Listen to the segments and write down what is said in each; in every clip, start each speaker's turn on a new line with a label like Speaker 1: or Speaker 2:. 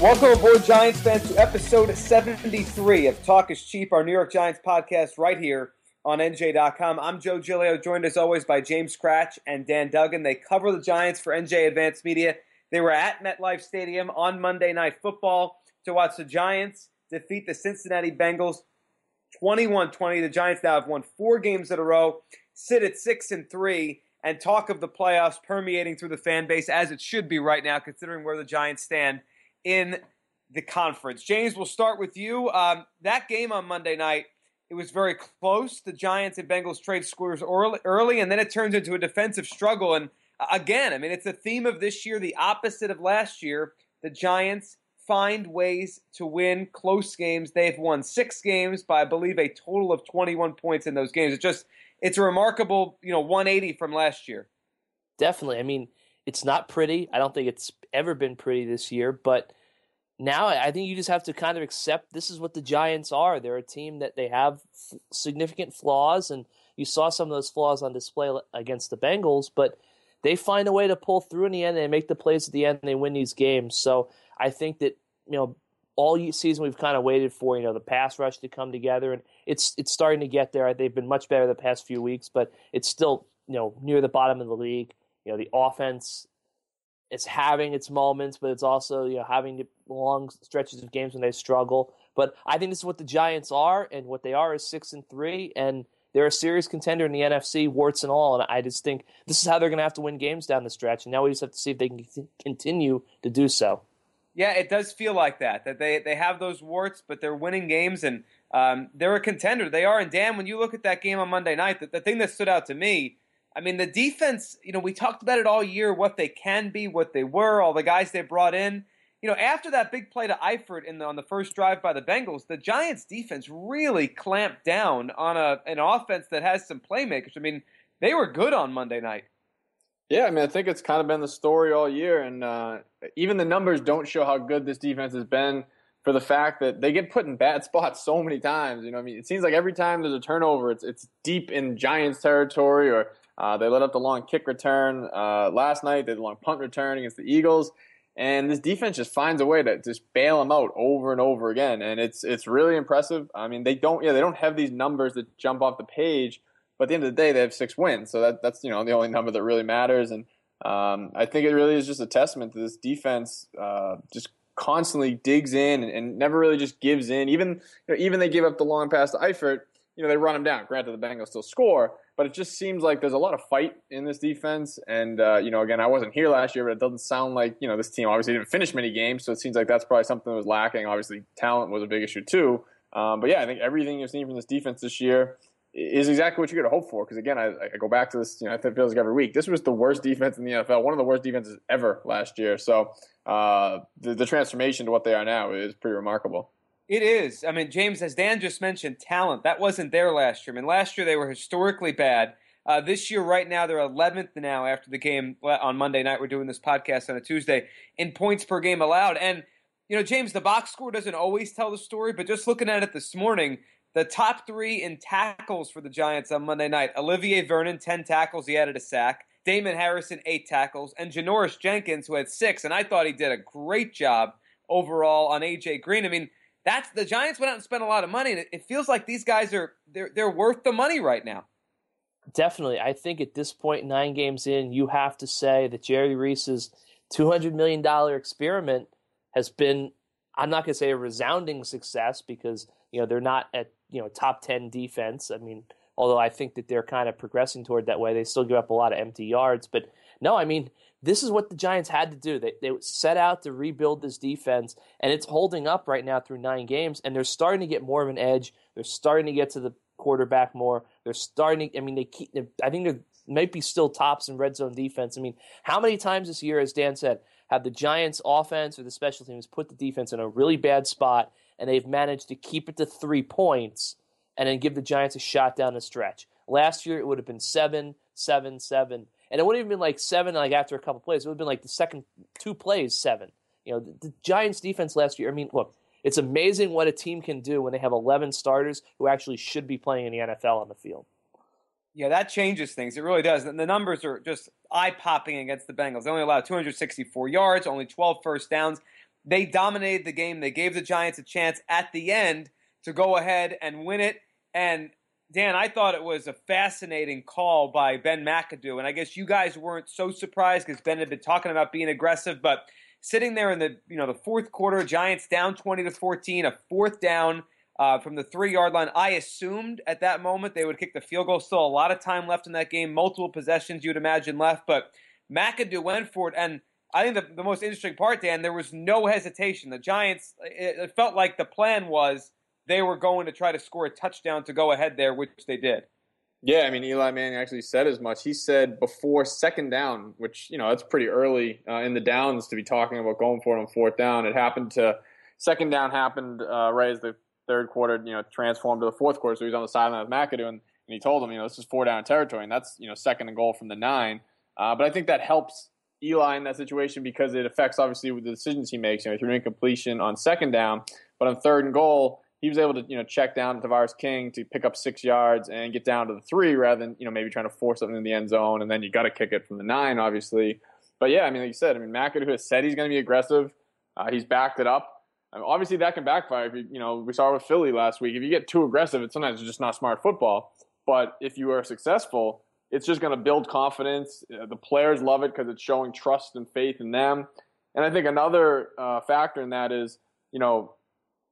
Speaker 1: Welcome aboard, Giants fans, to episode 73 of Talk is Cheap, our New York Giants podcast, right here on NJ.com. I'm Joe Giglio, joined as always by James Kratch and Dan Duggan. They cover the Giants for NJ Advanced Media. They were at MetLife Stadium on Monday Night Football to watch the Giants defeat the Cincinnati Bengals 21 20. The Giants now have won four games in a row, sit at 6 and 3, and talk of the playoffs permeating through the fan base as it should be right now, considering where the Giants stand in the conference. James, we'll start with you. Um, that game on Monday night, it was very close. The Giants and Bengals trade scores early, early, and then it turns into a defensive struggle. And uh, again, I mean, it's a theme of this year, the opposite of last year. The Giants find ways to win close games. They've won six games by, I believe, a total of 21 points in those games. It's just, it's a remarkable, you know, 180 from last year.
Speaker 2: Definitely. I mean, it's not pretty. I don't think it's ever been pretty this year, but now I think you just have to kind of accept this is what the Giants are. They're a team that they have significant flaws, and you saw some of those flaws on display against the Bengals, but they find a way to pull through in the end. And they make the plays at the end, and they win these games. So I think that you know all season we've kind of waited for you know the pass rush to come together, and it's it's starting to get there. They've been much better the past few weeks, but it's still you know near the bottom of the league. You know the offense it's having its moments, but it's also you know having long stretches of games when they struggle. But I think this is what the Giants are, and what they are is six and three, and they're a serious contender in the NFC, warts and all. And I just think this is how they're going to have to win games down the stretch. And now we just have to see if they can continue to do so.
Speaker 1: Yeah, it does feel like that. That they they have those warts, but they're winning games, and um, they're a contender. They are. And Dan, when you look at that game on Monday night, the, the thing that stood out to me I mean, the defense, you know, we talked about it all year, what they can be, what they were, all the guys they brought in. You know, after that big play to Eifert in the, on the first drive by the Bengals, the Giants' defense really clamped down on a an offense that has some playmakers. I mean, they were good on Monday night.
Speaker 3: Yeah, I mean, I think it's kind of been the story all year, and uh, even the numbers don't show how good this defense has been for the fact that they get put in bad spots so many times. You know, I mean, it seems like every time there's a turnover, it's it's deep in Giants territory or uh, they let up the long kick return uh, last night. They had a long punt return against the Eagles, and this defense just finds a way to just bail them out over and over again. And it's it's really impressive. I mean, they don't yeah they don't have these numbers that jump off the page, but at the end of the day, they have six wins. So that that's you know the only number that really matters. And um, I think it really is just a testament to this defense. Uh, just constantly digs in and, and, never really just gives in. Even you know, even they give up the long pass to Eifert. You know, they run him down. Granted, the Bengals still score, but it just seems like there's a lot of fight in this defense. And uh, you know, again, I wasn't here last year, but it doesn't sound like you know this team obviously didn't finish many games, so it seems like that's probably something that was lacking. Obviously, talent was a big issue too. Um, but yeah, I think everything you've seen from this defense this year is exactly what you're going to hope for. Because again, I, I, go back to this. You know, I think feels like every week. This was the worst defense in the NFL, one of the worst defenses ever last year. So uh, the, the transformation to what they are now is pretty remarkable.
Speaker 1: It is. I mean, James, as Dan just mentioned, talent that wasn't there last year. I mean, last year they were historically bad. Uh, this year, right now, they're 11th now after the game on Monday night. We're doing this podcast on a Tuesday in points per game allowed. And, you know, James, the box score doesn't always tell the story, but just looking at it this morning, the top three in tackles for the Giants on Monday night Olivier Vernon, 10 tackles. He added a sack. Damon Harrison, eight tackles. And Janoris Jenkins, who had six. And I thought he did a great job overall on A.J. Green. I mean, that's the Giants went out and spent a lot of money, and it, it feels like these guys are they're they're worth the money right now.
Speaker 2: Definitely. I think at this point, nine games in, you have to say that Jerry Reese's $200 million experiment has been, I'm not going to say a resounding success because, you know, they're not at, you know, top 10 defense. I mean, although I think that they're kind of progressing toward that way, they still give up a lot of empty yards. But no, I mean, this is what the Giants had to do. They, they set out to rebuild this defense, and it's holding up right now through nine games, and they're starting to get more of an edge. They're starting to get to the quarterback more. They're starting. To, I mean, they keep. I think they might be still tops in red zone defense. I mean, how many times this year, as Dan said, have the Giants' offense or the special teams put the defense in a really bad spot, and they've managed to keep it to three points, and then give the Giants a shot down the stretch. Last year, it would have been seven, seven, seven, and it wouldn't even been like seven like after a couple plays. It would have been like the second two plays seven. You know, the, the Giants' defense last year. I mean, look, it's amazing what a team can do when they have 11 starters who actually should be playing in the NFL on the field.
Speaker 1: Yeah, that changes things. It really does. And the numbers are just eye popping against the Bengals. They only allowed 264 yards, only 12 first downs. They dominated the game. They gave the Giants a chance at the end to go ahead and win it. And Dan, I thought it was a fascinating call by Ben McAdoo. And I guess you guys weren't so surprised because Ben had been talking about being aggressive, but sitting there in the you know the fourth quarter, Giants down twenty to fourteen, a fourth down uh, from the three yard line. I assumed at that moment they would kick the field goal. Still a lot of time left in that game, multiple possessions you'd imagine left, but McAdoo went for it and. I think the, the most interesting part, Dan, there was no hesitation. The Giants, it, it felt like the plan was they were going to try to score a touchdown to go ahead there, which they did.
Speaker 3: Yeah, I mean Eli Manning actually said as much. He said before second down, which you know that's pretty early uh, in the downs to be talking about going for it on fourth down. It happened to second down happened uh, right as the third quarter, you know, transformed to the fourth quarter. So he was on the sideline with McAdoo, and, and he told him, you know, this is four down territory, and that's you know second and goal from the nine. Uh, but I think that helps Eli in that situation because it affects obviously with the decisions he makes. You know, if you're incompletion on second down, but on third and goal he was able to you know check down to Tavarres King to pick up six yards and get down to the three rather than you know maybe trying to force something in the end zone and then you got to kick it from the nine obviously. But yeah, I mean like you said, I mean McAdoo has said he's going to be aggressive. Uh, he's backed it up. I mean, obviously that can backfire. If you, you know we saw it with Philly last week. If you get too aggressive, it's sometimes just not smart football. But if you are successful, it's just going to build confidence. Uh, the players love it because it's showing trust and faith in them. And I think another uh, factor in that is, you know,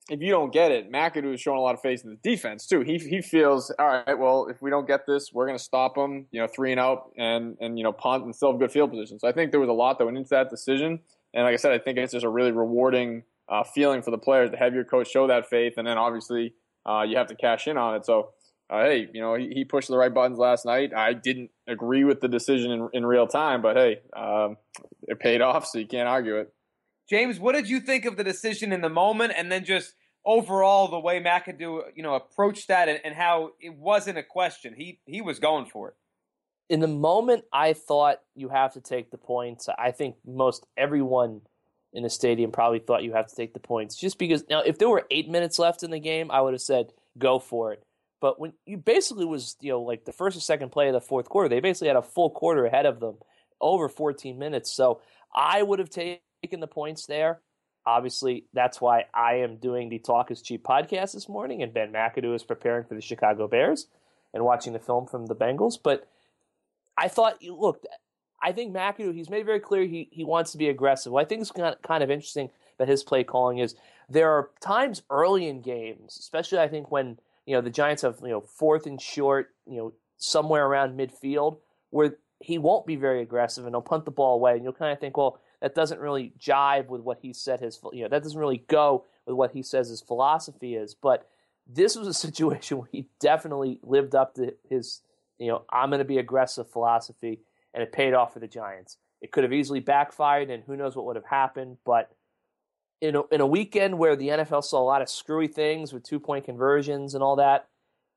Speaker 3: if you don't get it, McAdoo is showing a lot of faith in the defense too. He he feels all right. Well, if we don't get this, we're going to stop them. You know, three and out, and and you know punt and still have good field position. So I think there was a lot that went into that decision. And like I said, I think it's just a really rewarding uh, feeling for the players to have your coach show that faith, and then obviously uh, you have to cash in on it. So. Uh, hey, you know, he, he, pushed the right buttons last night. I didn't agree with the decision in, in real time, but hey, um, it paid off, so you can't argue it.
Speaker 1: James, what did you think of the decision in the moment, and then just overall the way McAdoo, you know, approached that and, and how it wasn't a question. He he was going for it.
Speaker 2: In the moment, I thought you have to take the points. I think most everyone in the stadium probably thought you have to take the points just because now if there were eight minutes left in the game, I would have said go for it. But when you basically was you know like the first or second play of the fourth quarter, they basically had a full quarter ahead of them, over 14 minutes. So I would have taken the points there obviously, that's why I am doing the Talk is Cheap podcast this morning, and Ben McAdoo is preparing for the Chicago Bears and watching the film from the Bengals. But I thought, look, I think McAdoo, he's made very clear he, he wants to be aggressive. What I think it's kind of interesting that his play calling is there are times early in games, especially I think when you know the Giants have you know fourth and short, you know somewhere around midfield, where he won't be very aggressive and he'll punt the ball away, and you'll kind of think, well, that doesn't really jive with what he said his you know that doesn't really go with what he says his philosophy is. But this was a situation where he definitely lived up to his you know I'm going to be aggressive philosophy, and it paid off for the Giants. It could have easily backfired, and who knows what would have happened. But in a, in a weekend where the NFL saw a lot of screwy things with two point conversions and all that,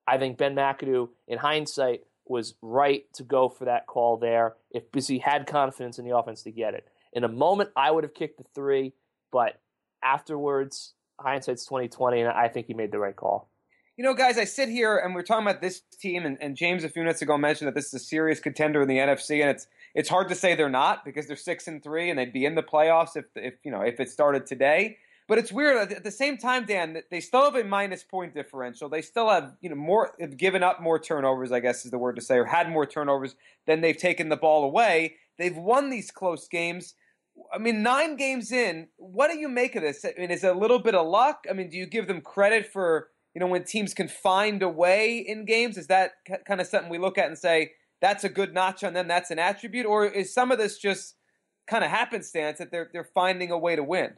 Speaker 2: I think Ben McAdoo, in hindsight, was right to go for that call there if he had confidence in the offense to get it. In a moment, I would have kicked the three, but afterwards, hindsight's twenty twenty, and I think he made the right call.
Speaker 1: You know, guys, I sit here and we're talking about this team, and, and, James a few minutes ago mentioned that this is a serious contender in the NFC, and it's it's hard to say they're not because they're six and three, and they'd be in the playoffs if if you know if it started today. But it's weird at the same time, Dan. They still have a minus point differential. They still have you know more have given up more turnovers. I guess is the word to say, or had more turnovers than they've taken the ball away. They've won these close games. I mean, nine games in. What do you make of this? I mean, is it a little bit of luck? I mean, do you give them credit for you know when teams can find a way in games? Is that kind of something we look at and say that's a good notch on them? That's an attribute, or is some of this just kind of happenstance that they're they're finding a way to win?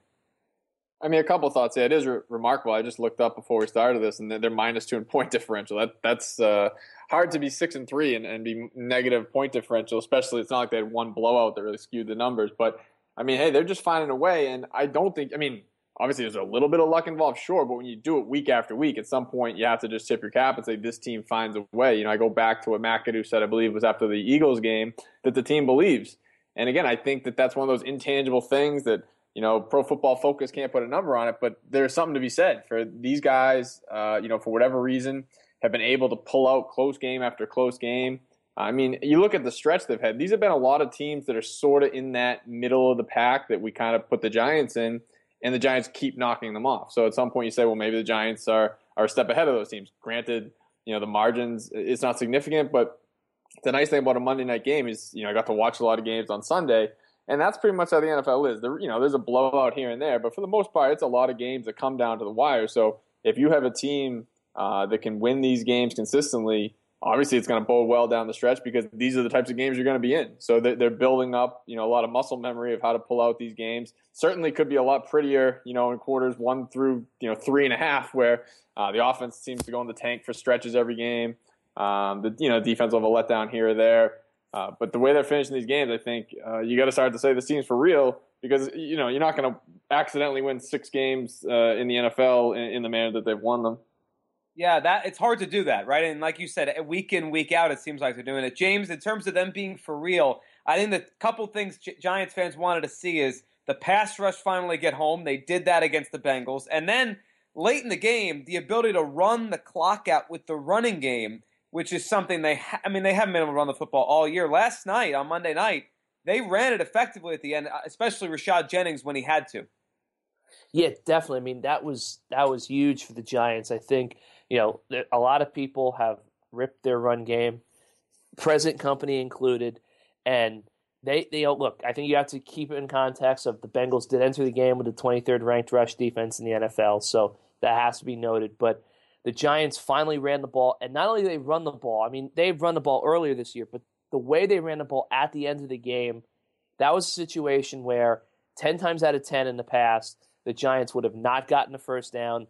Speaker 3: I mean, a couple thoughts. Yeah, it is re- remarkable. I just looked up before we started this, and they're minus two in point differential. That that's uh, hard to be six and three and, and be negative point differential. Especially, it's not like they had one blowout that really skewed the numbers. But I mean, hey, they're just finding a way, and I don't think. I mean, obviously, there's a little bit of luck involved, sure, but when you do it week after week, at some point you have to just tip your cap and say this team finds a way. You know, I go back to what McAdoo said. I believe was after the Eagles game that the team believes. And again, I think that that's one of those intangible things that you know, Pro Football Focus can't put a number on it, but there's something to be said for these guys. Uh, you know, for whatever reason, have been able to pull out close game after close game. I mean, you look at the stretch they've had. These have been a lot of teams that are sort of in that middle of the pack that we kind of put the Giants in, and the Giants keep knocking them off. So at some point, you say, well, maybe the Giants are are a step ahead of those teams. Granted, you know the margins it's not significant, but the nice thing about a Monday night game is you know I got to watch a lot of games on Sunday and that's pretty much how the NFL is. There, you know, there's a blowout here and there, but for the most part, it's a lot of games that come down to the wire. So if you have a team uh, that can win these games consistently, obviously it's going to bode well down the stretch because these are the types of games you're going to be in. So they're, building up, you know, a lot of muscle memory of how to pull out these games. Certainly could be a lot prettier, you know, in quarters one through you know three and a half, where uh, the offense seems to go in the tank for stretches every game. Um, the you know defense will have a letdown here or there. Uh, but the way they're finishing these games, I think uh, you got to start to say this team's for real because you know you're not going to accidentally win six games uh, in the NFL in, in, the manner that they've won them.
Speaker 1: Yeah, that it's hard to do that, right? And like you said, eh, week in week out, it seems like they're doing it. James, in terms of them being for real, I think the couple things Gi- Giants fans wanted to see is the pass rush finally get home. They did that against the Bengals, and then late in the game, the ability to run the clock out with the running game which is something they, ha- I mean, they haven't been able to run the football all year. Last night, on Monday night, they ran it effectively at the end, uh, especially Rashad Jennings when he had to.
Speaker 2: Yeah, definitely. I mean, that was that was huge for the Giants. I think you know a lot of people have ripped their run game, present company included, and they they look. I think you have to keep it in context of the Bengals did enter the game with the 23rd ranked rush defense in the NFL, so that has to be noted. But the Giants finally ran the ball, and not only did they run the ball, I mean, they've run the ball earlier this year, but the way they ran the ball at the end of the game, that was a situation where 10 times out of 10 in the past, the Giants would have not gotten a first down.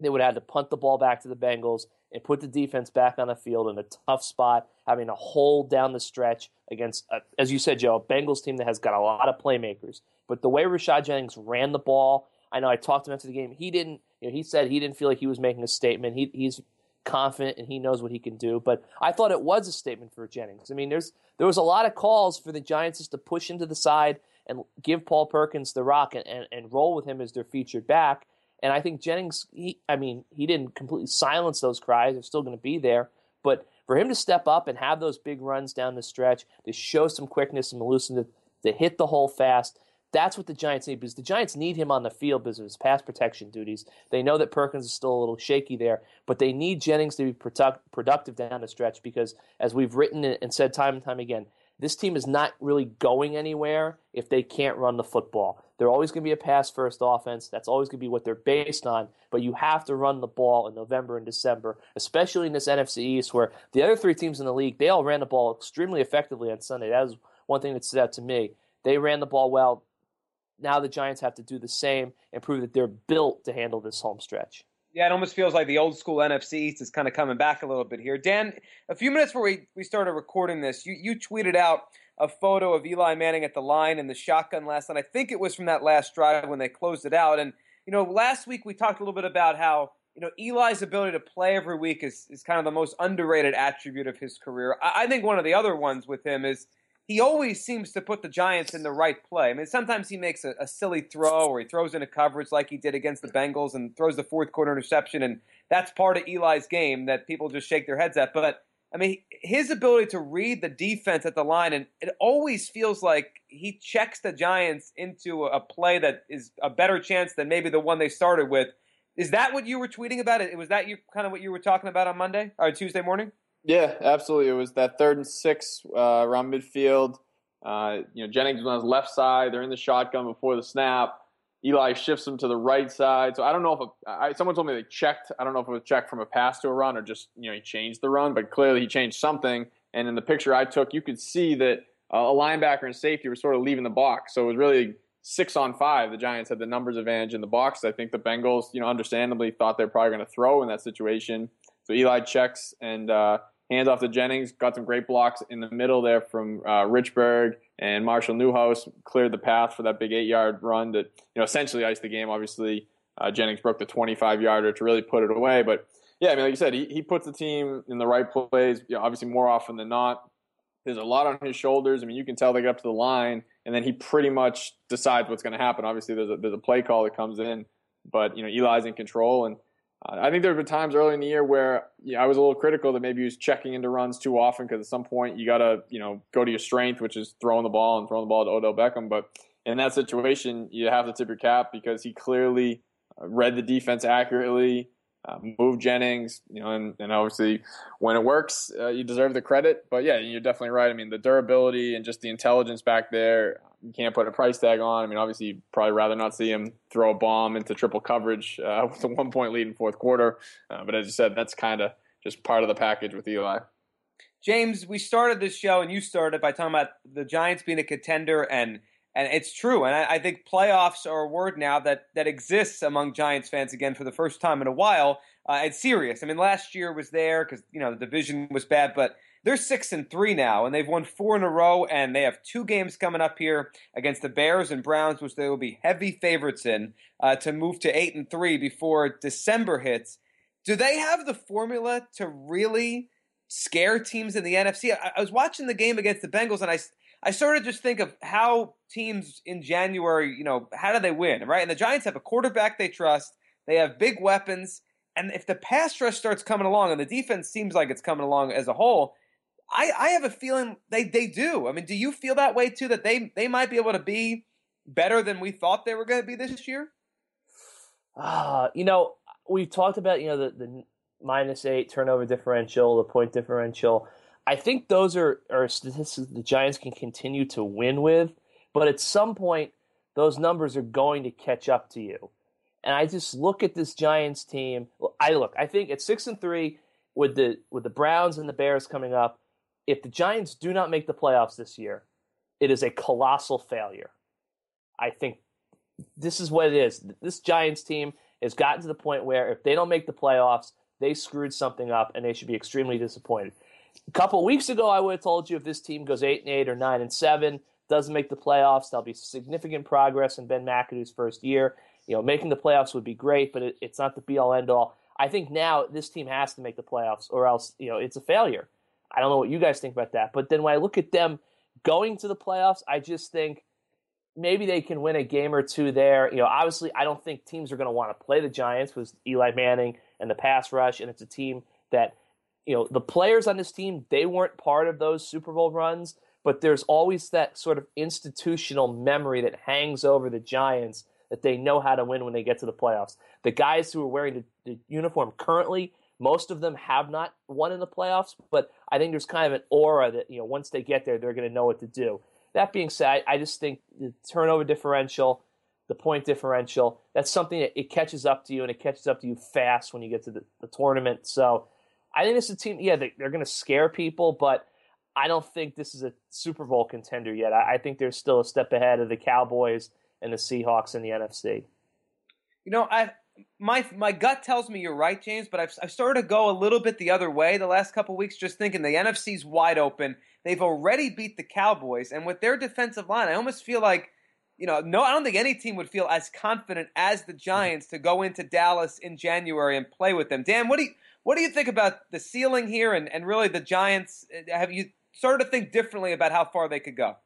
Speaker 2: They would have had to punt the ball back to the Bengals and put the defense back on the field in a tough spot, having to hold down the stretch against, a, as you said, Joe, a Bengals team that has got a lot of playmakers. But the way Rashad Jennings ran the ball, I know I talked to him after the game. He didn't you know, he said he didn't feel like he was making a statement. He, he's confident and he knows what he can do. But I thought it was a statement for Jennings. I mean, there's there was a lot of calls for the Giants just to push into the side and give Paul Perkins the rock and, and, and roll with him as their featured back. And I think Jennings, he, I mean, he didn't completely silence those cries. They're still going to be there. But for him to step up and have those big runs down the stretch, to show some quickness and to, to hit the hole fast, that's what the Giants need because the Giants need him on the field because of his pass protection duties. They know that Perkins is still a little shaky there, but they need Jennings to be product, productive down the stretch because, as we've written and said time and time again, this team is not really going anywhere if they can't run the football. They're always going to be a pass first offense. That's always going to be what they're based on. But you have to run the ball in November and December, especially in this NFC East where the other three teams in the league, they all ran the ball extremely effectively on Sunday. That was one thing that stood out to me. They ran the ball well now the Giants have to do the same and prove that they're built to handle this home stretch.
Speaker 1: Yeah, it almost feels like the old school NFC East is kind of coming back a little bit here. Dan, a few minutes before we, we started recording this, you, you tweeted out a photo of Eli Manning at the line and the shotgun last night. I think it was from that last drive when they closed it out. And, you know, last week we talked a little bit about how, you know, Eli's ability to play every week is, is kind of the most underrated attribute of his career. I, I think one of the other ones with him is – he always seems to put the Giants in the right play. I mean, sometimes he makes a, a, silly throw or he throws into coverage like he did against the Bengals and throws the fourth quarter interception, and that's part of Eli's game that people just shake their heads at. But I mean, his ability to read the defense at the line, and it always feels like he checks the Giants into a play that is a better chance than maybe the one they started with. Is that what you were tweeting about? It was that you kind of what you were talking about on Monday or Tuesday morning?
Speaker 3: Yeah, absolutely. It was that third and six uh, around midfield. Uh, you know, Jennings was on his left side. They're in the shotgun before the snap. Eli shifts him to the right side. So I don't know if a, I, someone told me they checked. I don't know if it was checked from a pass to a run or just you know he changed the run, but clearly he changed something. And in the picture I took, you could see that uh, a linebacker and safety were sort of leaving the box. So it was really six on five. The Giants had the numbers advantage in the box. I think the Bengals, you know, understandably thought they're probably going to throw in that situation. So Eli checks and uh, hands off to Jennings. Got some great blocks in the middle there from uh, Richburg and Marshall Newhouse cleared the path for that big eight-yard run that you know essentially iced the game. Obviously, uh, Jennings broke the 25-yarder to really put it away, but yeah, I mean, like you said, he, he puts the team in the right plays. You know, obviously, more often than not, there's a lot on his shoulders. I mean, you can tell they get up to the line, and then he pretty much decides what's going to happen. Obviously, there's a, there's a play call that comes in, but you know, Eli's in control, and I think there have been times early in the year where you know, I was a little critical that maybe he was checking into runs too often because at some point you got to you know go to your strength, which is throwing the ball and throwing the ball to Odell Beckham. But in that situation, you have to tip your cap because he clearly uh, read the defense accurately, uh, moved Jennings, you know, and, and obviously when it works, uh, you deserve the credit. But yeah, you're definitely right. I mean, the durability and just the intelligence back there you can't put a price tag on. I mean, obviously, you'd probably rather not see him throw a bomb into triple coverage uh, with a one point lead in fourth quarter. Uh, but as you said, that's kind of just part of the package with Eli.
Speaker 1: James, we started this show, and you started by talking about the Giants being a contender, and and it's true. And I, I think playoffs are a word now that that exists among Giants fans again for the first time in a while. Uh, it's serious. I mean, last year was there because you know the division was bad, but they're six and three now, and they've won four in a row, and they have two games coming up here against the Bears and Browns, which they will be heavy favorites in uh, to move to eight and three before December hits. Do they have the formula to really scare teams in the NFC? I, I was watching the game against the Bengals, and I I sort of just think of how teams in January, you know, how do they win, right? And the Giants have a quarterback they trust. They have big weapons. And if the pass rush starts coming along and the defense seems like it's coming along as a whole, I, I have a feeling they, they do. I mean, do you feel that way too? That they they might be able to be better than we thought they were going to be this year?
Speaker 2: Uh, you know, we've talked about you know the, the minus eight turnover differential, the point differential. I think those are, are statistics the Giants can continue to win with, but at some point, those numbers are going to catch up to you. And I just look at this Giants team. I look. I think at six and three, with the with the Browns and the Bears coming up, if the Giants do not make the playoffs this year, it is a colossal failure. I think this is what it is. This Giants team has gotten to the point where if they don't make the playoffs, they screwed something up and they should be extremely disappointed. A couple weeks ago, I would have told you if this team goes eight and eight or nine and seven, doesn't make the playoffs, there'll be significant progress in Ben McAdoo's first year. You know, making the playoffs would be great, but it, it's not the be all end all. I think now this team has to make the playoffs, or else you know it's a failure. I don't know what you guys think about that. But then when I look at them going to the playoffs, I just think maybe they can win a game or two there. You know, obviously, I don't think teams are going to want to play the Giants with Eli Manning and the pass rush, and it's a team that, you know, the players on this team they weren't part of those Super Bowl runs, but there's always that sort of institutional memory that hangs over the Giants that they know how to win when they get to the playoffs. The guys who are wearing the, the uniform currently most of them have not won in the playoffs, but I think there's kind of an aura that you know once they get there, they're going to know what to do. That being said, I just think the turnover differential, the point differential, that's something that it catches up to you, and it catches up to you fast when you get to the, the tournament. So I think is a team. Yeah, they, are going to scare people, but I don't think this is a Super Bowl contender yet. I, I think they're still a step ahead of the Cowboys and the Seahawks in the NFC.
Speaker 1: You know, I my my gut tells me you're right, James, but I've, I've started to go a little bit the other way the last couple weeks, just thinking the NFC's wide open. They've already beat the Cowboys, and with their defensive line, I almost feel like, you know, no, I don't think any team would feel as confident as the Giants to go into Dallas in January and play with them. Dan, what do you what do you think about the ceiling here, and, and really the Giants? Have you started to think differently about how far they could go?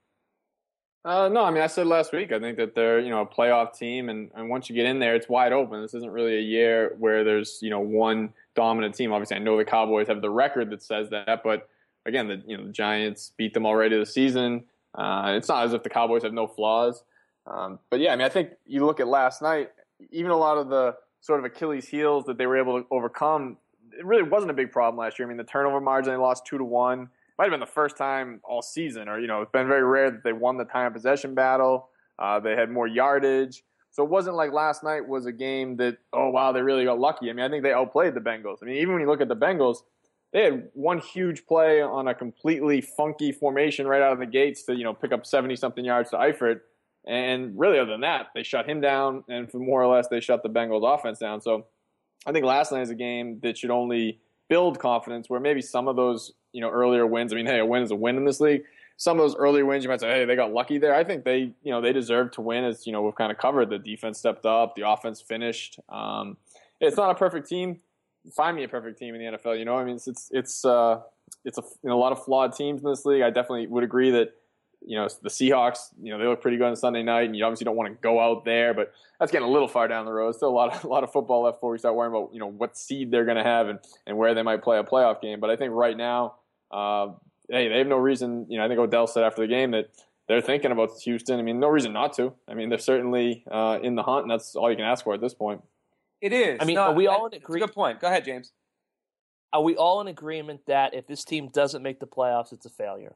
Speaker 3: Uh, no, I mean I said last week. I think that they're you know a playoff team, and, and once you get in there, it's wide open. This isn't really a year where there's you know one dominant team. Obviously, I know the Cowboys have the record that says that, but again, the you know the Giants beat them already this season. Uh, it's not as if the Cowboys have no flaws. Um, but yeah, I mean, I think you look at last night, even a lot of the sort of Achilles heels that they were able to overcome, it really wasn't a big problem last year. I mean, the turnover margin, they lost two to one. Might have been the first time all season, or, you know, it's been very rare that they won the time possession battle. Uh, they had more yardage. So it wasn't like last night was a game that, oh, wow, they really got lucky. I mean, I think they outplayed the Bengals. I mean, even when you look at the Bengals, they had one huge play on a completely funky formation right out of the gates to, you know, pick up 70 something yards to Eifert and really, other than that, they shut him down, and for more or less, they shut the Bengals offense down. So I think last night is a game that should only build confidence. Where maybe some of those you know earlier wins. I mean, hey, a win is a win in this league. Some of those earlier wins, you might say, hey, they got lucky there. I think they you know they deserve to win. As you know, we've kind of covered. The defense stepped up, the offense finished. Um, it's not a perfect team. Find me a perfect team in the NFL. You know, I mean, it's it's it's uh, it's a, you know, a lot of flawed teams in this league. I definitely would agree that you know, the Seahawks, you know, they look pretty good on Sunday night, and you obviously don't want to go out there, but that's getting a little far down the road. Still a lot of a lot of football left before we start worrying about you know what seed they're going to have and, and where they might play a playoff game. But I think right now, uh, hey, they have no reason. You know, I think Odell said after the game that they're thinking about Houston. I mean, no reason not to. I mean, they're certainly uh, in the hunt, and that's all you can ask for at this point.
Speaker 1: It is.
Speaker 2: I mean, no, are we all in agreement?
Speaker 1: Good point. Go ahead, James.
Speaker 2: Are we all in agreement that if this team doesn't make the playoffs, it's a failure?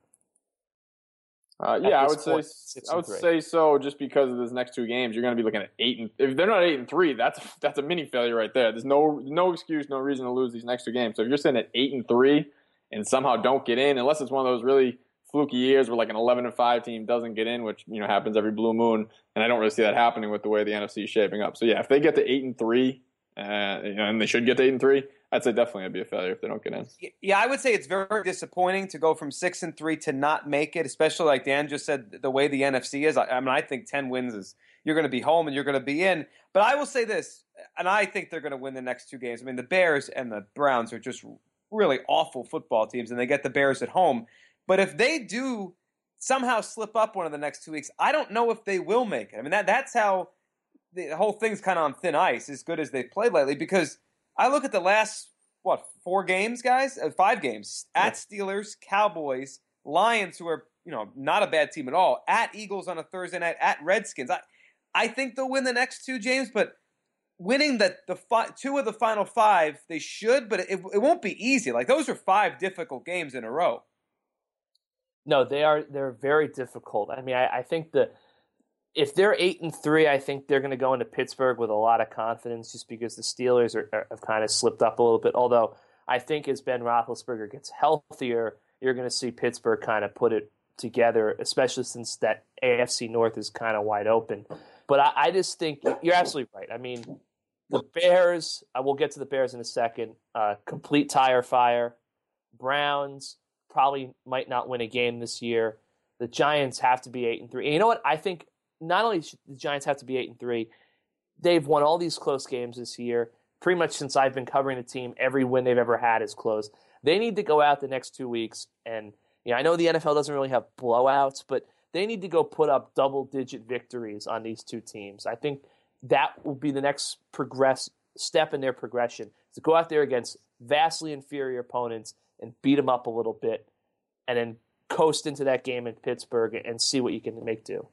Speaker 3: Uh, yeah, I would point, say I would say so. Just because of those next two games, you're going to be looking at eight and if they're not eight and three, that's that's a mini failure right there. There's no no excuse, no reason to lose these next two games. So if you're sitting at eight and three and somehow don't get in, unless it's one of those really fluky years where like an 11 and five team doesn't get in, which you know happens every blue moon, and I don't really see that happening with the way the NFC is shaping up. So yeah, if they get to eight and three, uh, you know, and they should get to eight and three, I'd say definitely it'd be a failure if they don't get in.
Speaker 1: Yeah, I would say it's very disappointing to go from six and three to not make it, especially like Dan just said, the way the NFC is. I, I mean, I think ten wins is you're going to be home and you're going to be in. But I will say this, and I think they're going to win the next two games. I mean, the Bears and the Browns are just really awful football teams, and they get the Bears at home. But if they do somehow slip up one of the next two weeks, I don't know if they will make it. I mean, that that's how the whole thing's kind of on thin ice, as good as they've played lately, because I look at the last what four games, guys, uh, five games at Steelers, Cowboys, Lions, who are you know not a bad team at all, at Eagles on a Thursday night, at Redskins. I I think they'll win the next two James, but winning the the fi- two of the final five, they should, but it it won't be easy. Like those are five difficult games in a row.
Speaker 2: No, they are. They're very difficult. I mean, I, I think the if they're eight and three, I think they're going to go into Pittsburgh with a lot of confidence, just because the Steelers are, are, have kind of slipped up a little bit. Although I think as Ben Roethlisberger gets healthier, you're going to see Pittsburgh kind of put it together, especially since that AFC North is kind of wide open. But I, I just think you're absolutely right. I mean, the Bears. I will get to the Bears in a second. Uh, complete tire fire. Browns probably might not win a game this year. The Giants have to be eight and three. And you know what? I think not only should the Giants have to be eight and three, they've won all these close games this year. Pretty much since I've been covering the team, every win they've ever had is close. They need to go out the next two weeks, and you know I know the NFL doesn't really have blowouts, but they need to go put up double digit victories on these two teams. I think that will be the next progress step in their progression to go out there against vastly inferior opponents and beat them up a little bit, and then coast into that game in Pittsburgh and see what you can make do.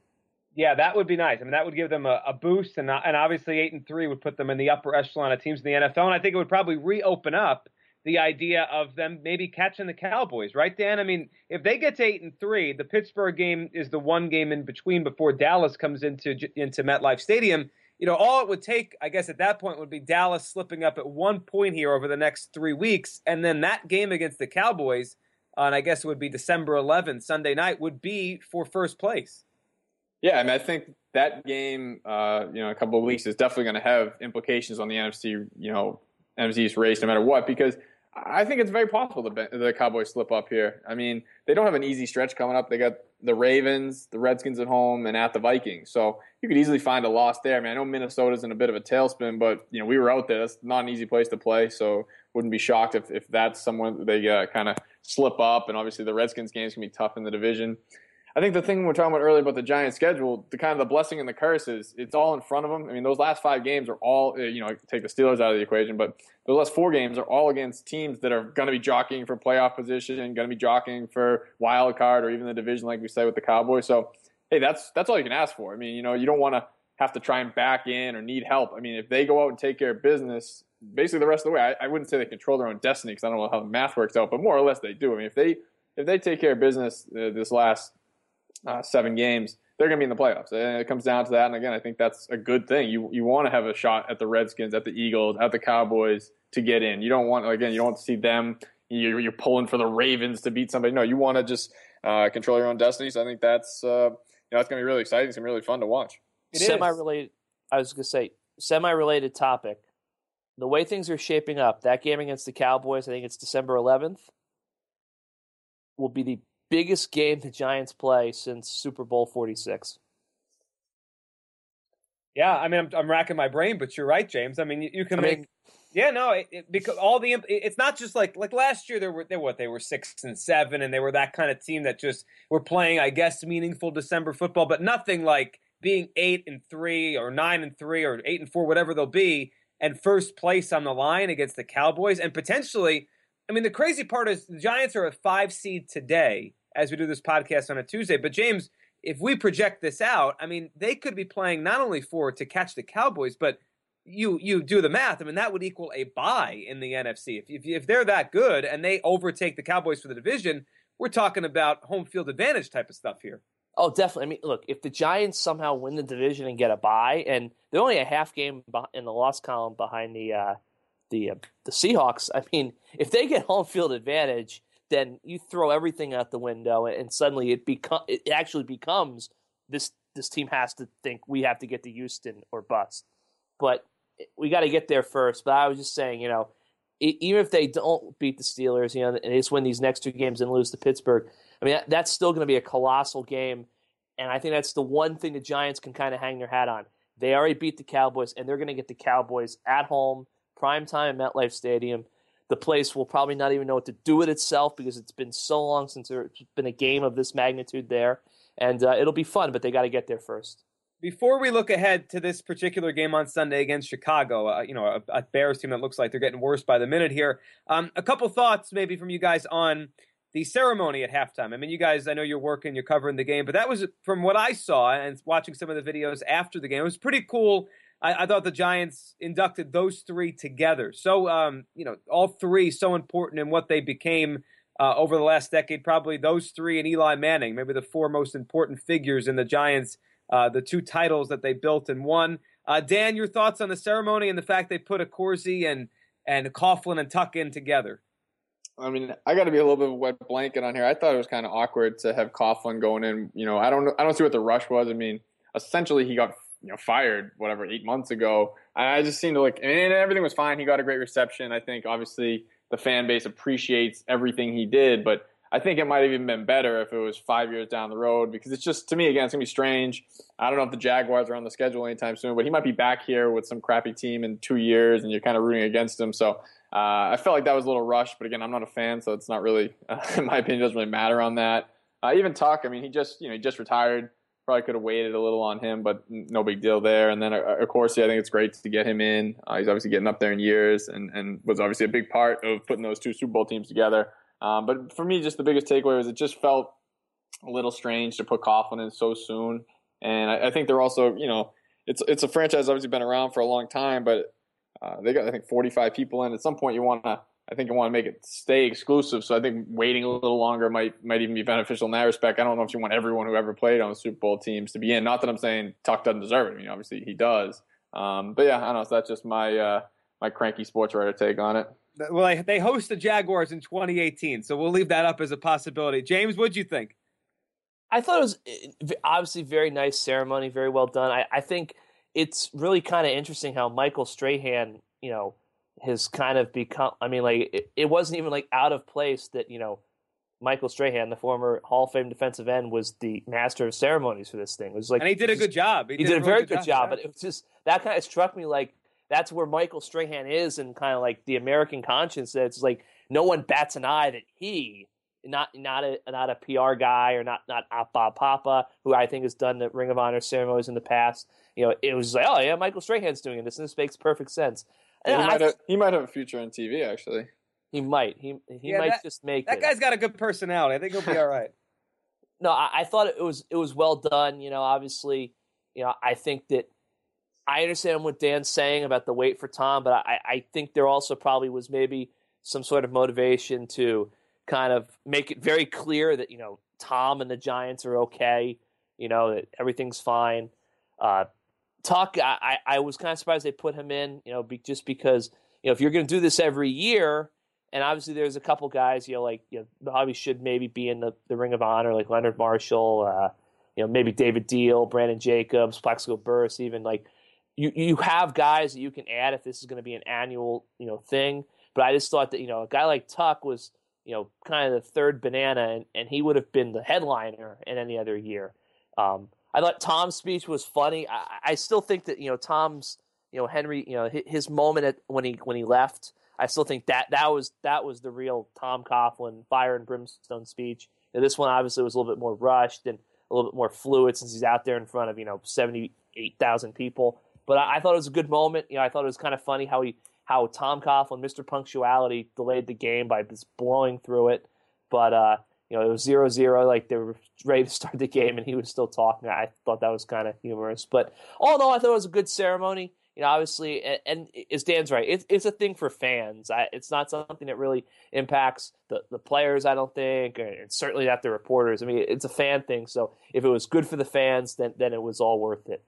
Speaker 1: Yeah, that would be nice. I mean, that would give them a, a boost, and and obviously eight and three would put them in the upper echelon of teams in the NFL. And I think it would probably reopen up the idea of them maybe catching the Cowboys, right, Dan? I mean, if they get to eight and three, the Pittsburgh game is the one game in between before Dallas comes into into MetLife Stadium. You know, all it would take, I guess, at that point would be Dallas slipping up at one point here over the next three weeks, and then that game against the Cowboys, uh, and I guess it would be December 11th, Sunday night, would be for first place.
Speaker 3: Yeah, I mean, I think that game, uh, you know, a couple of weeks is definitely going to have implications on the NFC, you know, NFC's race no matter what, because I think it's very possible the the Cowboys slip up here. I mean, they don't have an easy stretch coming up. They got the Ravens, the Redskins at home, and at the Vikings. So you could easily find a loss there. I mean, I know Minnesota's in a bit of a tailspin, but you know, we were out there. That's not an easy place to play. So wouldn't be shocked if if that's someone they uh, kind of slip up. And obviously, the Redskins games can be tough in the division. I think the thing we're talking about earlier about the Giants' schedule, the kind of the blessing and the curse is it's all in front of them. I mean, those last five games are all, uh, you know, take the Steelers out of the equation, but the last four games are all against teams that are going to be jockeying for playoff position, going to be jockeying for wild card or even the division, like we said with the Cowboys. So, hey, that's that's all you can ask for. I mean, you know, you don't want to have to try and back in or need help. I mean, if they go out and take care of business, basically the rest of the way, I, I wouldn't say they control their own destiny because I don't know how the math works out, but more or less they do. I mean, if they if they take care of business uh, this last uh, seven games, they're going to be in the playoffs. And it comes down to that. And again, I think that's a good thing. You you want to have a shot at the Redskins, at the Eagles, at the Cowboys to get in. You don't want again, you don't want to see them. You're, you're pulling for the Ravens to beat somebody. No, you want to just uh, control your own destiny. So I think that's uh, you know that's going to be really exciting. It's going to be really fun to watch.
Speaker 2: Semi related. I was going to say semi related topic. The way things are shaping up, that game against the Cowboys, I think it's December 11th, will be the biggest game the Giants play since Super Bowl 46.
Speaker 1: Yeah, I mean, I'm, I'm racking my brain, but you're right, James. I mean, you, you can
Speaker 2: I
Speaker 1: make.
Speaker 2: mean,
Speaker 1: yeah, no, it, it, because all the it's not just like like last year. They were they what they were six and seven, and they were that kind of team that just were playing, I guess, meaningful December football, but nothing like being eight and three or nine and three or eight and four, whatever they'll be, and first place on the line against the Cowboys, and potentially. I mean, the crazy part is the Giants are a five seed today as we do this podcast on a Tuesday. But James, if we project this out, I mean, they could be playing not only for to catch the Cowboys, but you you do the math. I mean, that would equal a buy in the NFC. If if, if they're that good and they overtake the Cowboys for the division, we're talking about home field advantage type of stuff here.
Speaker 2: Oh, definitely. I mean, look, if the Giants somehow win the division and get a bye, and they're only a half game in the loss column behind the uh, the uh, the Seahawks. I mean, if they get home field advantage, then you throw everything out the window, and suddenly it become it actually becomes this this team has to think we have to get to Houston or bust. But we got to get there first. But I was just saying, you know, even if they don't beat the Steelers, you know, and they just win these next two games and lose to Pittsburgh, I mean, that's still going to be a colossal game. And I think that's the one thing the Giants can kind of hang their hat on. They already beat the Cowboys, and they're going to get the Cowboys at home, prime time at MetLife Stadium. The place will probably not even know what to do with itself because it's been so long since there's been a game of this magnitude there. And uh, it'll be fun, but they got to get there first.
Speaker 1: Before we look ahead to this particular game on Sunday against Chicago, uh, you know, a, a, Bears team that looks like they're getting worse by the minute here. Um, a couple thoughts maybe from you guys on the ceremony at halftime. I mean, you guys, I know you're working, you're covering the game, but that was from what I saw and watching some of the videos after the game. It was pretty cool I, I, thought the Giants inducted those three together. So, um, you know, all three so important in what they became uh, over the last decade. Probably those three and Eli Manning, maybe the four most important figures in the Giants, uh, the two titles that they built and won. Uh, Dan, your thoughts on the ceremony and the fact they put Accorsi and and Coughlin and Tuck in together?
Speaker 3: I mean, I got to be a little bit of a wet blanket on here. I thought it was kind of awkward to have Coughlin going in. You know, I don't I don't see what the rush was. I mean, essentially he got you know fired whatever eight months ago. I just seemed to like, and everything was fine. He got a great reception. I think obviously the fan base appreciates everything he did, but I think it might have even been better if it was five years down the road because it's just to me again it's gonna be strange. I don't know if the Jaguars are on the schedule anytime soon, but he might be back here with some crappy team in two years, and you're kind of rooting against him. So uh, I felt like that was a little rushed, but again, I'm not a fan, so it's not really, uh, in my opinion, doesn't really matter on that. Uh, even Tuck, I mean, he just you know he just retired probably could have waited a little on him, but no big deal there. And then, uh, of course, yeah, I think it's great to get him in. Uh, he's obviously getting up there in years and, and was obviously a big part of putting those two Super Bowl teams together. Um, but for me, just the biggest takeaway was it just felt a little strange to put Coughlin in so soon. And I, I think they're also, you know, it's it's a franchise obviously been around for a long time, but uh, they got I think 45 people in. At some point, you want to I think I want to make it stay exclusive. So I think waiting a little longer might might even be beneficial in that respect. I don't know if you want everyone who ever played on the Super Bowl teams to be in. Not that I'm saying Tuck doesn't deserve it. I mean, obviously he does. Um, but yeah, I don't know. So that's just my uh, my cranky sports writer take on it.
Speaker 1: Well, they host the Jaguars in 2018, so we'll leave that up as a possibility. James, what'd you think?
Speaker 2: I thought it was eh, obviously very nice ceremony, very well done. I, I think it's really kind of interesting how Michael Strahan, you know has kind of become. I mean, like it, it, wasn't even like out of place that you know Michael Strahan, the former Hall of Fame defensive end, was the master of ceremonies for this thing. It was like,
Speaker 1: and he did a good job.
Speaker 2: He, he did, did, a very good, job, job but it was just that kind of struck me like that's where Michael Strahan is, and kind of like the American conscience. That it's like no one bats an eye that he not not a not a PR guy or not not Bob Papa, who I think has done the Ring of Honor ceremonies in the past. You know, it was like, oh yeah, Michael Strahan's doing this, and this makes perfect sense.
Speaker 3: Yeah, he, might have, he might have a future on TV, actually.
Speaker 2: He might. He he yeah, might
Speaker 1: that,
Speaker 2: just make
Speaker 1: that
Speaker 2: it.
Speaker 1: guy's got a good personality. I think he'll be all right.
Speaker 2: no, I, I, thought it was it was well done. You know, obviously, you know, I think that I understand what Dan's saying about the wait for Tom, but I, I think there also probably was maybe some sort of motivation to kind of make it very clear that you know Tom and the Giants are okay. You know that everything's fine. Uh, Tuck, I, I was kind of surprised they put him in. You know, be, just because you know if you're going to do this every year, and obviously there's a couple guys you know like you know probably should maybe be in the, the Ring of Honor like Leonard Marshall, uh, you know maybe David Diehl, Brandon Jacobs, Plaxico Burress, even like you you have guys that you can add if this is going to be an annual you know thing. But I just thought that you know a guy like Tuck was you know kind of the third banana, and, and he would have been the headliner in any other year. Um, I thought Tom's speech was funny. I, I, still think that you know Tom's you know Henry you know his moment at, when he when he left. I still think that that was that was the real Tom Coughlin fire and brimstone speech. Know, this one obviously was a little bit more rushed and a little bit more fluid since he's out there in front of you know seventy eight thousand people. But I, I, thought it was a good moment. You know, I thought it was kind of funny how he how Tom Coughlin, Mr. Punctuality, delayed the game by just blowing through it. But uh, you know, it was zero zero, like they were ready to start the game, and he was still talking. I thought that was kind of humorous. But all in all, I thought it was a good ceremony. You know, obviously, and, and as Dan's right, it's it's a thing for fans. I, it's not something that really impacts the, the players. I don't think, and certainly not the reporters. I mean, it's a fan thing. So if it was good for the fans, then then it was all worth it.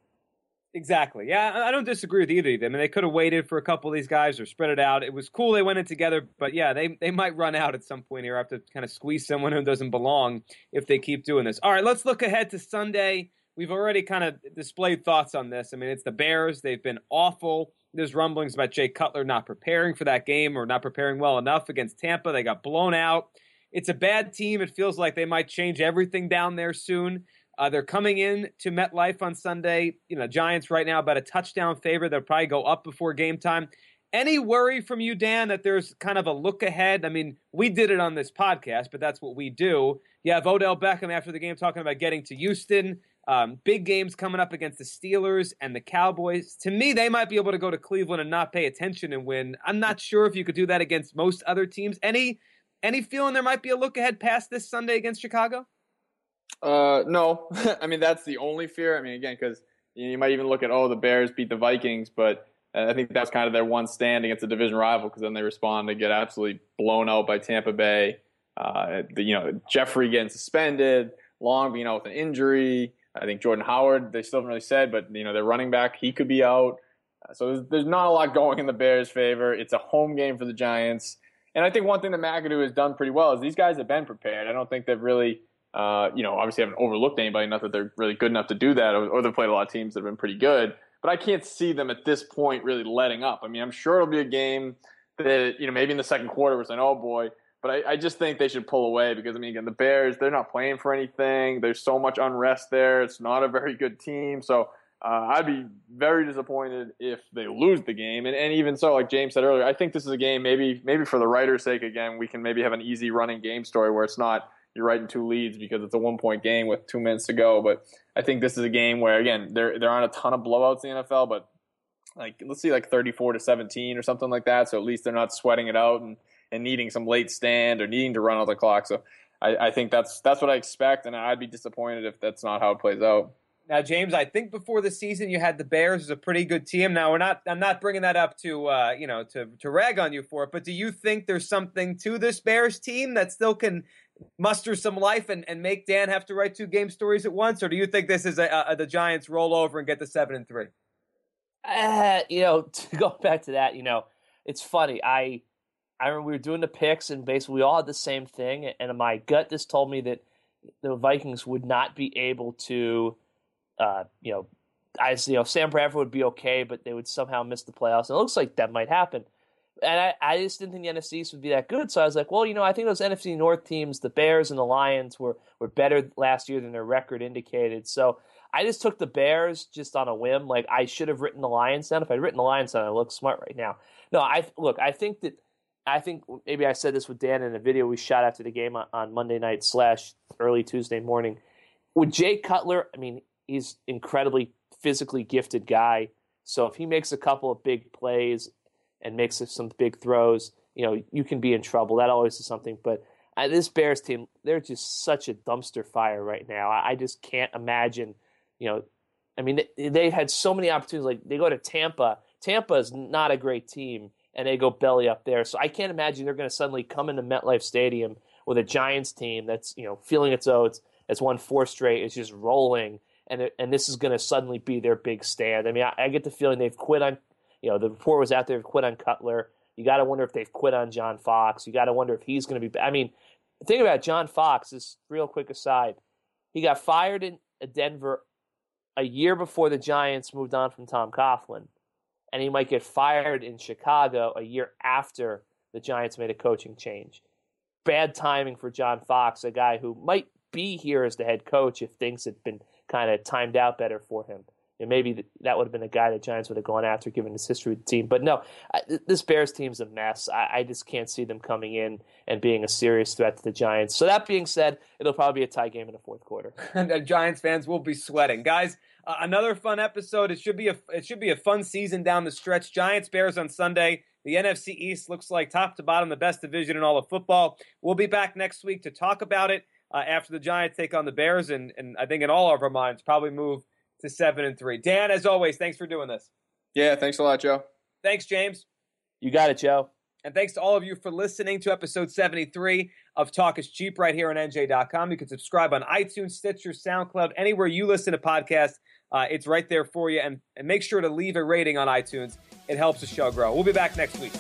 Speaker 1: Exactly. Yeah, I don't disagree with either of them. I mean, they could have waited for a couple of these guys or spread it out. It was cool they went in together, but yeah, they they might run out at some point here. I Have to kind of squeeze someone who doesn't belong if they keep doing this. All right, let's look ahead to Sunday. We've already kind of displayed thoughts on this. I mean, it's the Bears. They've been awful. There's rumblings about Jay Cutler not preparing for that game or not preparing well enough against Tampa. They got blown out. It's a bad team. It feels like they might change everything down there soon. Uh, they're coming in to MetLife on Sunday. You know, Giants right now about a touchdown favor. They'll probably go up before game time. Any worry from you, Dan, that there's kind of a look ahead? I mean, we did it on this podcast, but that's what we do. You have Odell Beckham after the game talking about getting to Houston. Um, big games coming up against the Steelers and the Cowboys. To me, they might be able to go to Cleveland and not pay attention and win. I'm not sure if you could do that against most other teams. Any any feeling there might be a look ahead past this Sunday against Chicago?
Speaker 3: Uh, no. I mean, that's the only fear. I mean, again, because you might even look at, oh, the Bears beat the Vikings, but I think that's kind of their one stand against a division rival because then they respond to get absolutely blown out by Tampa Bay. Uh, the, you know, Jeffery getting suspended, Long being out with an injury. I think Jordan Howard, they still haven't really said, but, you know, their running back, he could be out. Uh, so there's, there's not a lot going in the Bears' favor. It's a home game for the Giants. And I think one thing that McAdoo has done pretty well is these guys have been prepared. I don't think they've really – uh, you know, obviously haven't overlooked anybody, not that they're really good enough to do that, or, or they've played a lot of teams that have been pretty good. But I can't see them at this point really letting up. I mean, I'm sure it'll be a game that, you know, maybe in the second quarter we're saying, oh boy, but I, I, just think they should pull away because I mean, again, the Bears they're not playing for anything. There's so much unrest there. It's not a very good team. So uh, I'd be very disappointed if they lose the game. And, and even so, like James said earlier, I think this is a game maybe maybe for the writer's sake again we can maybe have an easy running game story where it's not you're writing two leads because it's a one point game with two minutes to go. But I think this is a game where again there there aren't a ton of blowouts in the NFL, but like let's see like 34 to 17 or something like that. So at least they're not sweating it out and, and needing some late stand or needing to run out the clock. So I, I think that's that's what I expect, and I'd be disappointed if that's not how it plays out.
Speaker 1: Now, James, I think before the season you had the Bears as a pretty good team. Now we're not. I'm not bringing that up to uh, you know to to rag on you for it. But do you think there's something to this Bears team that still can muster some life and, and make Dan have to write two game stories at once, or do you think this is a, a, the Giants roll over and get the seven and three?
Speaker 2: Uh, you know, to go back to that, you know, it's funny. I I remember we were doing the picks, and basically we all had the same thing, and my gut just told me that the Vikings would not be able to, uh, you know, I you know Sam Bradford would be okay, but they would somehow miss the playoffs, and it looks like that might happen and I, I just didn't think the NFC East would be that good. So I was like, well, you know, I think those NFC North teams, the Bears and the Lions, were were better last year than their record indicated. So I just took the Bears just on a whim. Like I should have written the Lions down. If I'd written the Lions down, I look smart right now. No, I look. I think that I think maybe I said this with Dan in a video we shot after the game on, on Monday night slash early Tuesday morning. With Jay Cutler, I mean, he's incredibly physically gifted guy. So if he makes a couple of big plays and makes some big throws, you know, you can be in trouble. That always is something. But uh, this Bears team, they're just such a dumpster fire right now. I, I just can't imagine, you know, I mean, they, they, had so many opportunities. Like they go to Tampa. Tampa is not a great team, and they go belly up there. So I can't imagine they're going to suddenly come into MetLife Stadium with a Giants team that's you know feeling its oats, has won four straight, it's just rolling, and and this is going to suddenly be their big stand. I mean, I, I, get the feeling they've quit on, you know, the report was out there, quit on Cutler. You got to wonder if they've quit on John Fox. You got to wonder if he's going to be. I mean, the thing about John Fox is real quick aside. He got fired in Denver a year before the Giants moved on from Tom Coughlin, and he might get fired in Chicago a year after the Giants made a coaching change. Bad timing for John Fox, a guy who might be here as the head coach if things had been kind of timed out better for him. And maybe that would have been a guy the Giants would have gone after, given his history with the team. But no, this Bears team's a mess. I, I, just can't see them coming in and being a serious threat to the Giants. So that being said, it'll probably be a tie game in the fourth quarter.
Speaker 1: and the Giants fans will be sweating, guys. Uh, another fun episode. It should be a it should be a fun season down the stretch. Giants Bears on Sunday. The NFC East looks like top to bottom the best division in all of football. We'll be back next week to talk about it uh, after the Giants take on the Bears, and and I think in all of our minds probably move to seven and three. Dan, as always, thanks for doing this.
Speaker 3: Yeah, thanks a lot, Joe.
Speaker 1: Thanks, James.
Speaker 2: You got it, Joe.
Speaker 1: And thanks to all of you for listening to episode 73 of Talk is Cheap right here on NJ.com. You can subscribe on iTunes, Stitcher, SoundCloud, anywhere you listen to podcasts. Uh, it's right there for you. And, and make sure to leave a rating on iTunes. It helps the show grow. We'll be back next week.